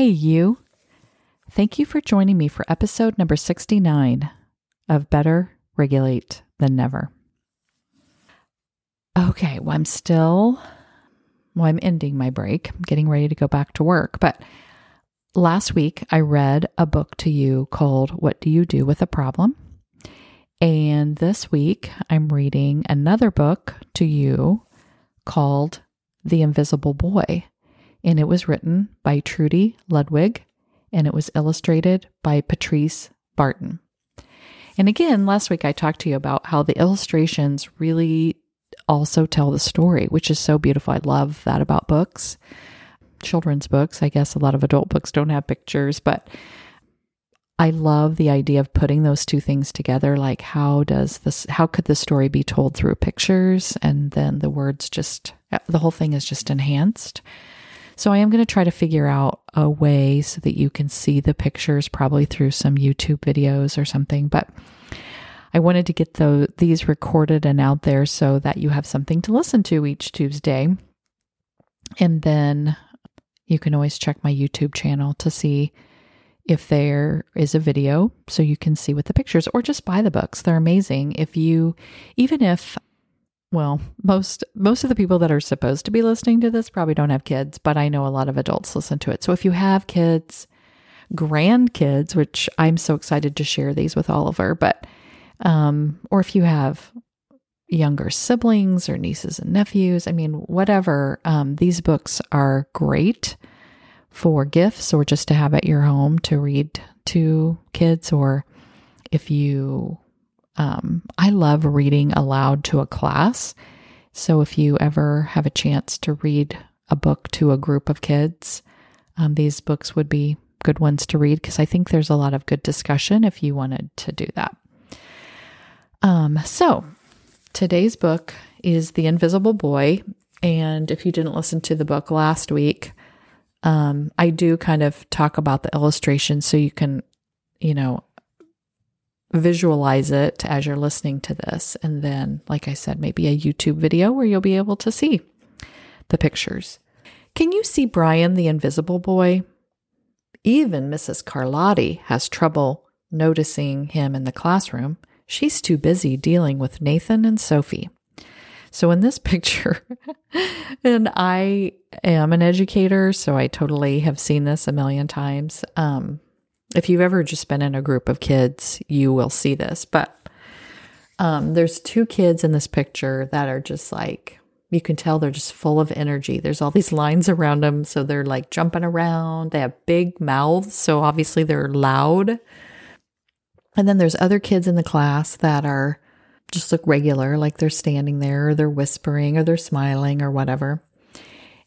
Hey, you. Thank you for joining me for episode number 69 of Better Regulate Than Never. Okay, well, I'm still, well, I'm ending my break. I'm getting ready to go back to work. But last week, I read a book to you called What Do You Do with a Problem? And this week, I'm reading another book to you called The Invisible Boy. And it was written by Trudy Ludwig and it was illustrated by Patrice Barton. And again, last week I talked to you about how the illustrations really also tell the story, which is so beautiful. I love that about books, children's books. I guess a lot of adult books don't have pictures, but I love the idea of putting those two things together. Like, how does this, how could the story be told through pictures? And then the words just, the whole thing is just enhanced. So I am going to try to figure out a way so that you can see the pictures probably through some YouTube videos or something. But I wanted to get the, these recorded and out there so that you have something to listen to each Tuesday. And then you can always check my YouTube channel to see if there is a video so you can see with the pictures or just buy the books. They're amazing. If you, even if well, most most of the people that are supposed to be listening to this probably don't have kids, but I know a lot of adults listen to it. So if you have kids, grandkids, which I'm so excited to share these with Oliver, but um, or if you have younger siblings or nieces and nephews, I mean, whatever, um, these books are great for gifts or just to have at your home to read to kids, or if you um, I love reading aloud to a class. So if you ever have a chance to read a book to a group of kids, um, these books would be good ones to read because I think there's a lot of good discussion if you wanted to do that. Um, so today's book is The Invisible Boy. And if you didn't listen to the book last week, um, I do kind of talk about the illustration so you can, you know, visualize it as you're listening to this. And then, like I said, maybe a YouTube video where you'll be able to see the pictures. Can you see Brian the invisible boy? Even Mrs. Carlotti has trouble noticing him in the classroom. She's too busy dealing with Nathan and Sophie. So, in this picture, and I am an educator, so I totally have seen this a million times. Um, if you've ever just been in a group of kids, you will see this. But um, there's two kids in this picture that are just like, you can tell they're just full of energy. There's all these lines around them. So they're like jumping around. They have big mouths. So obviously they're loud. And then there's other kids in the class that are just look regular, like they're standing there or they're whispering or they're smiling or whatever.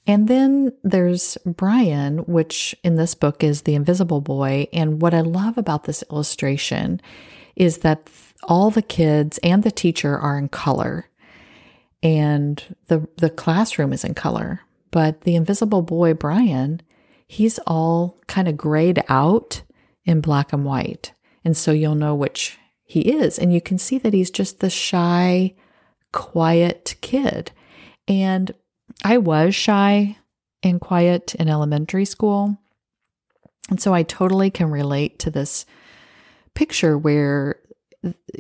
And then there's Brian, which in this book is the invisible boy. And what I love about this illustration is that all the kids and the teacher are in color and the the classroom is in color. But the invisible boy, Brian, he's all kind of grayed out in black and white. And so you'll know which he is. And you can see that he's just the shy, quiet kid. And I was shy and quiet in elementary school. And so I totally can relate to this picture where,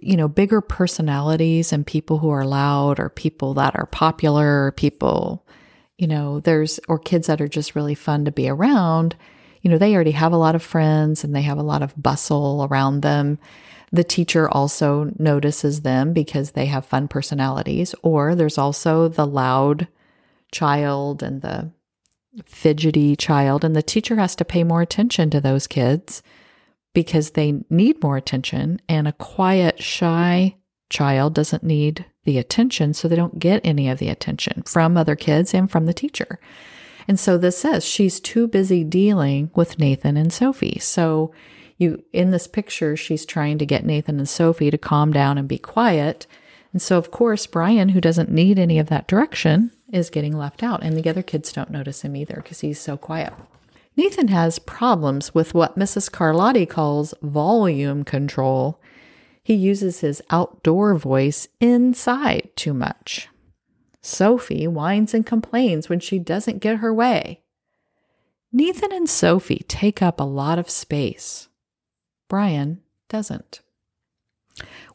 you know, bigger personalities and people who are loud or people that are popular, people, you know, there's, or kids that are just really fun to be around, you know, they already have a lot of friends and they have a lot of bustle around them. The teacher also notices them because they have fun personalities. Or there's also the loud, child and the fidgety child, and the teacher has to pay more attention to those kids because they need more attention. And a quiet, shy child doesn't need the attention, so they don't get any of the attention from other kids and from the teacher. And so this says she's too busy dealing with Nathan and Sophie. So you in this picture she's trying to get Nathan and Sophie to calm down and be quiet. And so of course Brian who doesn't need any of that direction is getting left out, and the other kids don't notice him either because he's so quiet. Nathan has problems with what Mrs. Carlotti calls volume control. He uses his outdoor voice inside too much. Sophie whines and complains when she doesn't get her way. Nathan and Sophie take up a lot of space. Brian doesn't.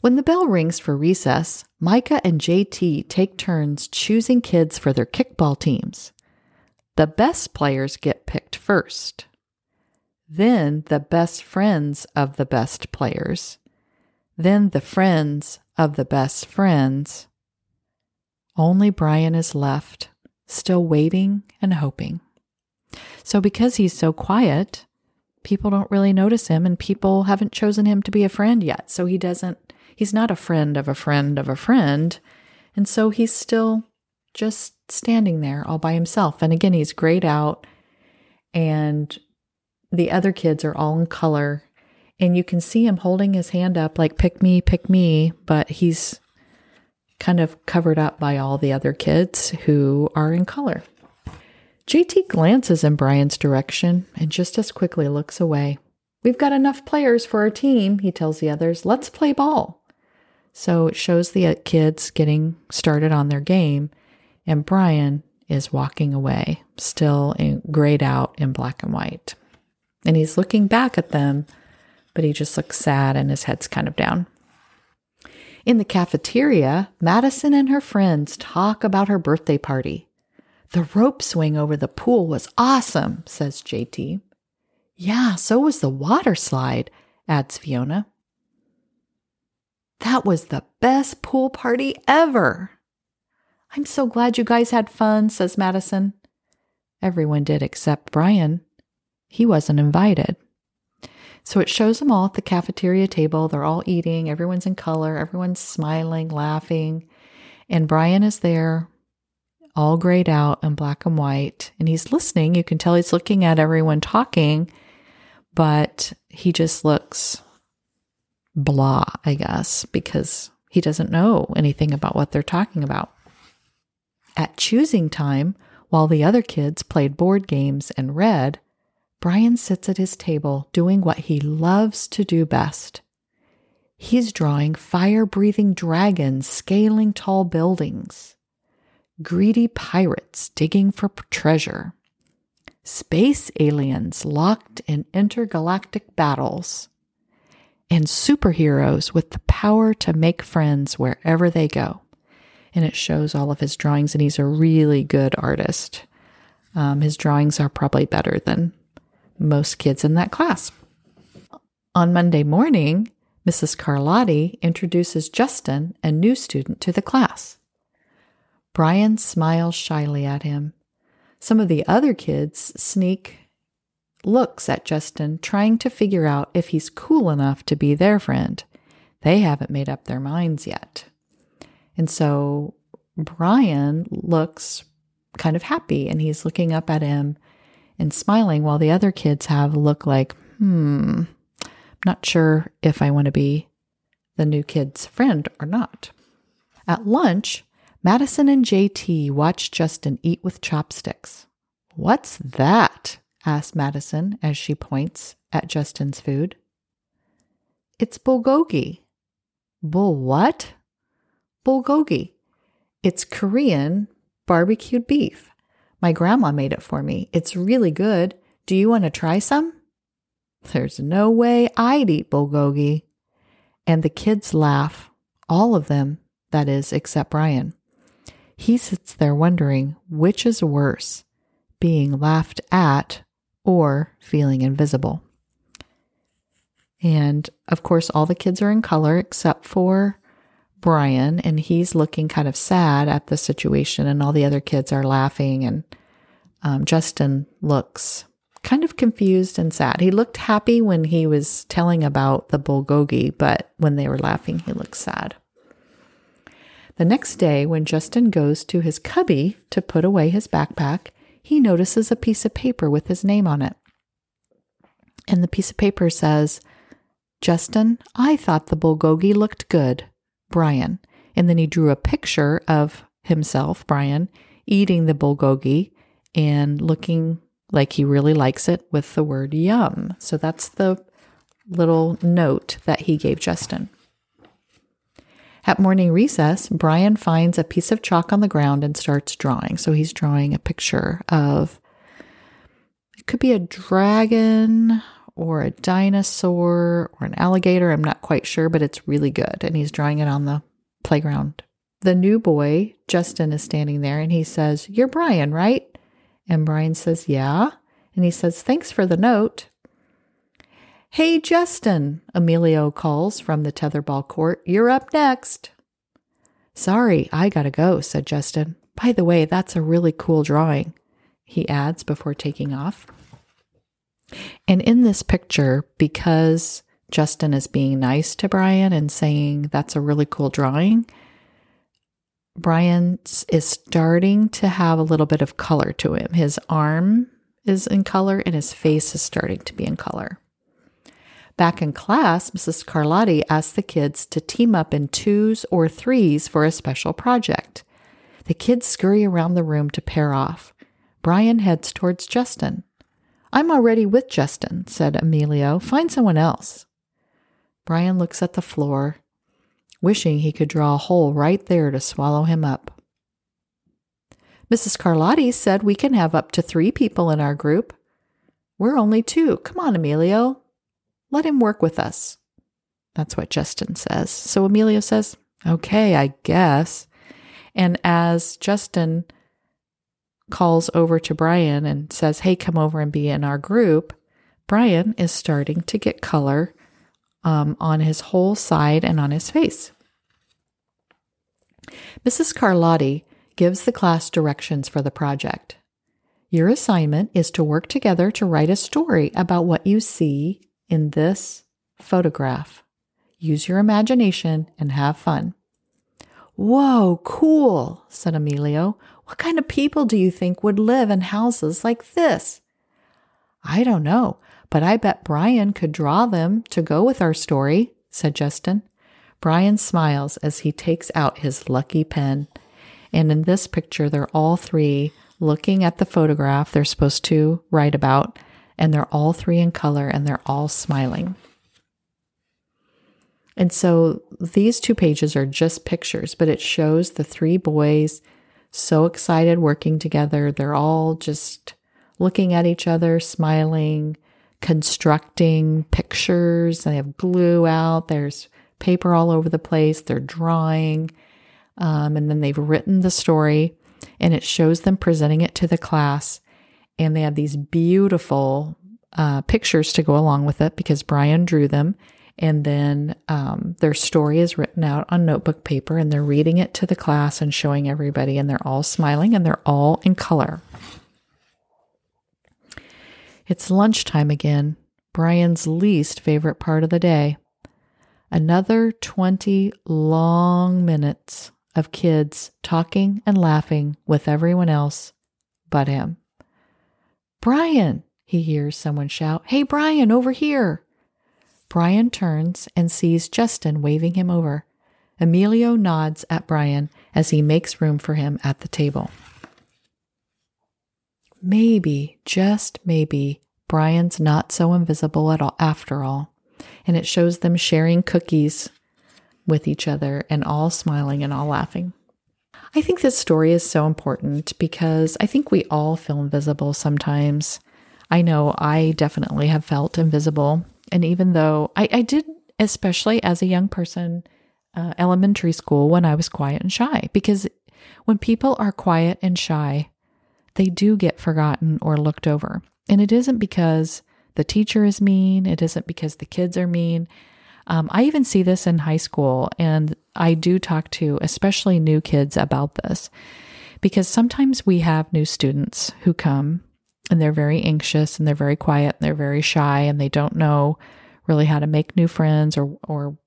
When the bell rings for recess, Micah and JT take turns choosing kids for their kickball teams. The best players get picked first. Then the best friends of the best players. Then the friends of the best friends. Only Brian is left, still waiting and hoping. So, because he's so quiet, people don't really notice him and people haven't chosen him to be a friend yet. So, he doesn't, he's not a friend of a friend of a friend. And so, he's still just standing there all by himself. And again, he's grayed out and the other kids are all in color. And you can see him holding his hand up, like, pick me, pick me. But he's kind of covered up by all the other kids who are in color. JT glances in Brian's direction and just as quickly looks away. We've got enough players for our team, he tells the others. Let's play ball. So it shows the uh, kids getting started on their game, and Brian is walking away, still grayed out in black and white. And he's looking back at them, but he just looks sad and his head's kind of down. In the cafeteria, Madison and her friends talk about her birthday party. The rope swing over the pool was awesome, says JT. Yeah, so was the water slide, adds Fiona. That was the best pool party ever. I'm so glad you guys had fun, says Madison. Everyone did except Brian. He wasn't invited. So it shows them all at the cafeteria table. They're all eating, everyone's in color, everyone's smiling, laughing. And Brian is there, all grayed out in black and white. And he's listening. You can tell he's looking at everyone talking, but he just looks blah, I guess, because he doesn't know anything about what they're talking about. At choosing time, while the other kids played board games and read, Brian sits at his table doing what he loves to do best. He's drawing fire breathing dragons scaling tall buildings, greedy pirates digging for treasure, space aliens locked in intergalactic battles, and superheroes with the power to make friends wherever they go. And it shows all of his drawings, and he's a really good artist. Um, his drawings are probably better than most kids in that class. On Monday morning, Mrs. Carlotti introduces Justin, a new student, to the class. Brian smiles shyly at him. Some of the other kids sneak looks at Justin, trying to figure out if he's cool enough to be their friend. They haven't made up their minds yet. And so Brian looks kind of happy and he's looking up at him and smiling while the other kids have look like, hmm, I'm not sure if I want to be the new kid's friend or not. At lunch, Madison and JT watch Justin eat with chopsticks. What's that? asks Madison as she points at Justin's food. It's bulgogi. Bul what? Bulgogi. It's Korean barbecued beef. My grandma made it for me. It's really good. Do you want to try some? There's no way I'd eat bulgogi. And the kids laugh, all of them, that is, except Brian. He sits there wondering which is worse, being laughed at or feeling invisible. And of course, all the kids are in color except for Brian, and he's looking kind of sad at the situation, and all the other kids are laughing. And um, Justin looks kind of confused and sad. He looked happy when he was telling about the bulgogi, but when they were laughing, he looked sad. The next day, when Justin goes to his cubby to put away his backpack, he notices a piece of paper with his name on it. And the piece of paper says, Justin, I thought the bulgogi looked good. Brian. And then he drew a picture of himself, Brian, eating the bulgogi and looking like he really likes it with the word yum. So that's the little note that he gave Justin. At morning recess, Brian finds a piece of chalk on the ground and starts drawing. So he's drawing a picture of it could be a dragon or a dinosaur or an alligator. I'm not quite sure, but it's really good. And he's drawing it on the playground. The new boy, Justin, is standing there and he says, You're Brian, right? And Brian says, Yeah. And he says, Thanks for the note. Hey, Justin, Emilio calls from the tetherball court. You're up next. Sorry, I gotta go, said Justin. By the way, that's a really cool drawing, he adds before taking off. And in this picture, because Justin is being nice to Brian and saying that's a really cool drawing, Brian is starting to have a little bit of color to him. His arm is in color and his face is starting to be in color. Back in class, Mrs. Carlotti asked the kids to team up in twos or threes for a special project. The kids scurry around the room to pair off. Brian heads towards Justin. I'm already with Justin, said Emilio. Find someone else. Brian looks at the floor, wishing he could draw a hole right there to swallow him up. Mrs. Carlotti said we can have up to three people in our group. We're only two. Come on, Emilio. Let him work with us. That's what Justin says. So Emilio says, Okay, I guess. And as Justin calls over to Brian and says, Hey, come over and be in our group, Brian is starting to get color um, on his whole side and on his face. Mrs. Carlotti gives the class directions for the project. Your assignment is to work together to write a story about what you see in this photograph. Use your imagination and have fun. Whoa, cool, said Emilio. What kind of people do you think would live in houses like this? I don't know, but I bet Brian could draw them to go with our story, said Justin. Brian smiles as he takes out his lucky pen. And in this picture, they're all three looking at the photograph they're supposed to write about, and they're all three in color and they're all smiling. And so these two pages are just pictures, but it shows the three boys so excited working together. They're all just looking at each other, smiling, constructing pictures. They have glue out, there's paper all over the place, they're drawing. Um, and then they've written the story, and it shows them presenting it to the class. And they have these beautiful uh, pictures to go along with it because Brian drew them and then um, their story is written out on notebook paper and they're reading it to the class and showing everybody, and they're all smiling and they're all in color. It's lunchtime again, Brian's least favorite part of the day. Another 20 long minutes of kids talking and laughing with everyone else but him. Brian, he hears someone shout, Hey, Brian, over here. Brian turns and sees Justin waving him over. Emilio nods at Brian as he makes room for him at the table. Maybe, just maybe, Brian's not so invisible at all after all. And it shows them sharing cookies with each other and all smiling and all laughing. I think this story is so important because I think we all feel invisible sometimes. I know I definitely have felt invisible and even though I, I did, especially as a young person, uh, elementary school, when I was quiet and shy, because when people are quiet and shy, they do get forgotten or looked over. And it isn't because the teacher is mean, it isn't because the kids are mean. Um, I even see this in high school, and I do talk to especially new kids about this because sometimes we have new students who come and they're very anxious and they're very quiet and they're very shy and they don't know really how to make new friends or or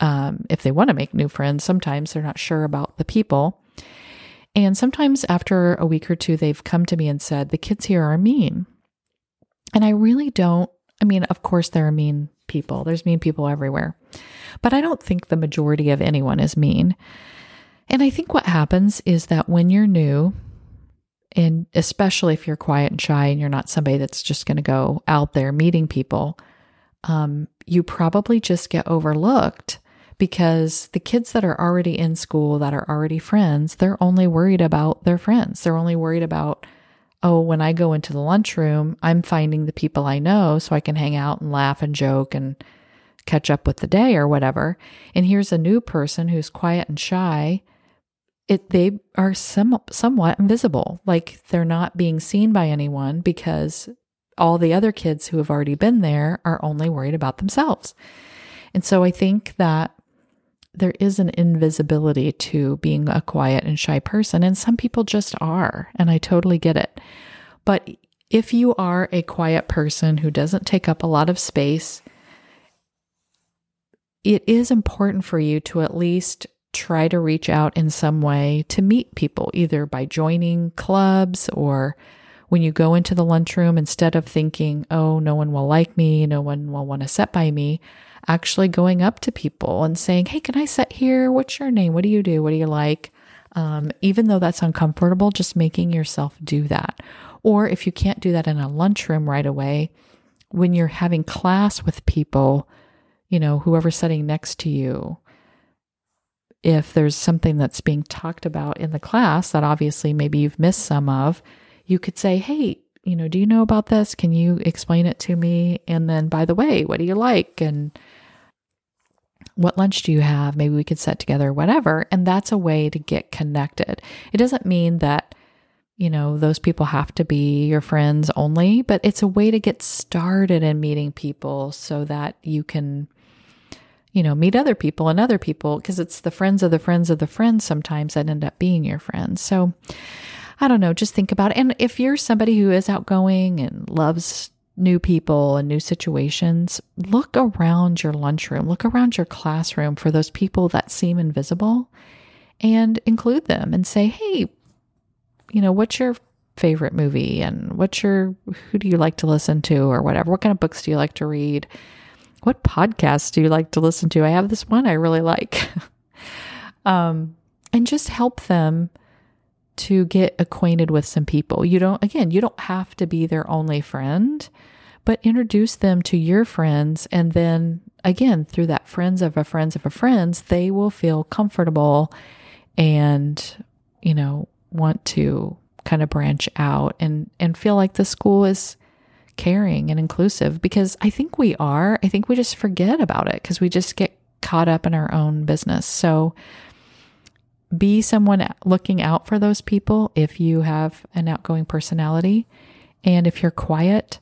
um, if they want to make new friends sometimes they're not sure about the people. And sometimes after a week or two they've come to me and said the kids here are mean. And i really don't i mean of course there are mean people. There's mean people everywhere. But i don't think the majority of anyone is mean. And i think what happens is that when you're new and especially if you're quiet and shy and you're not somebody that's just going to go out there meeting people, um, you probably just get overlooked because the kids that are already in school, that are already friends, they're only worried about their friends. They're only worried about oh, when I go into the lunchroom, I'm finding the people I know so I can hang out and laugh and joke and catch up with the day or whatever. And here's a new person who's quiet and shy. It they are some, somewhat invisible, like they're not being seen by anyone because all the other kids who have already been there are only worried about themselves. And so I think that there is an invisibility to being a quiet and shy person, and some people just are, and I totally get it. But if you are a quiet person who doesn't take up a lot of space, it is important for you to at least try to reach out in some way to meet people, either by joining clubs or when you go into the lunchroom, instead of thinking, oh, no one will like me, no one will want to sit by me, actually going up to people and saying, Hey, can I sit here? What's your name? What do you do? What do you like? Um, even though that's uncomfortable, just making yourself do that. Or if you can't do that in a lunchroom right away, when you're having class with people, you know, whoever's sitting next to you, if there's something that's being talked about in the class that obviously maybe you've missed some of, you could say, Hey, you know, do you know about this? Can you explain it to me? And then, by the way, what do you like? And what lunch do you have? Maybe we could set together, whatever. And that's a way to get connected. It doesn't mean that, you know, those people have to be your friends only, but it's a way to get started in meeting people so that you can, you know, meet other people and other people because it's the friends of the friends of the friends sometimes that end up being your friends. So, I don't know, just think about it. And if you're somebody who is outgoing and loves new people and new situations, look around your lunchroom, look around your classroom for those people that seem invisible and include them and say, hey, you know, what's your favorite movie and what's your, who do you like to listen to or whatever? What kind of books do you like to read? What podcasts do you like to listen to? I have this one I really like. um, and just help them to get acquainted with some people. You don't, again, you don't have to be their only friend, but introduce them to your friends. And then again, through that friends of a friends of a friends, they will feel comfortable and, you know, want to kind of branch out and, and feel like the school is caring and inclusive because I think we are. I think we just forget about it because we just get caught up in our own business. So, be someone looking out for those people if you have an outgoing personality. And if you're quiet,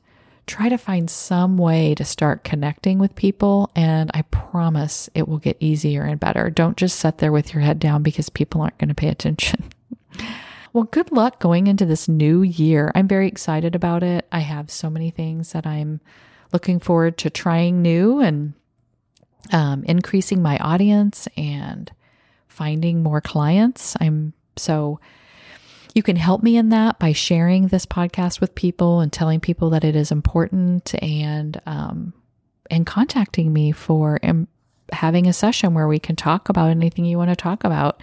try to find some way to start connecting with people. And I promise it will get easier and better. Don't just sit there with your head down because people aren't going to pay attention. well, good luck going into this new year. I'm very excited about it. I have so many things that I'm looking forward to trying new and um, increasing my audience and finding more clients. I'm so you can help me in that by sharing this podcast with people and telling people that it is important and um, and contacting me for um, having a session where we can talk about anything you want to talk about.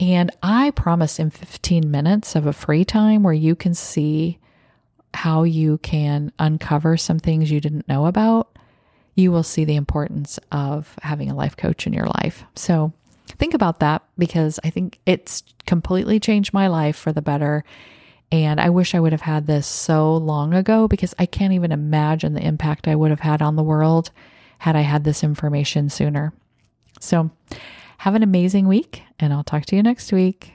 And I promise in 15 minutes of a free time where you can see how you can uncover some things you didn't know about, you will see the importance of having a life coach in your life. So think about that because I think it's completely changed my life for the better. And I wish I would have had this so long ago because I can't even imagine the impact I would have had on the world had I had this information sooner. So, have an amazing week, and I'll talk to you next week.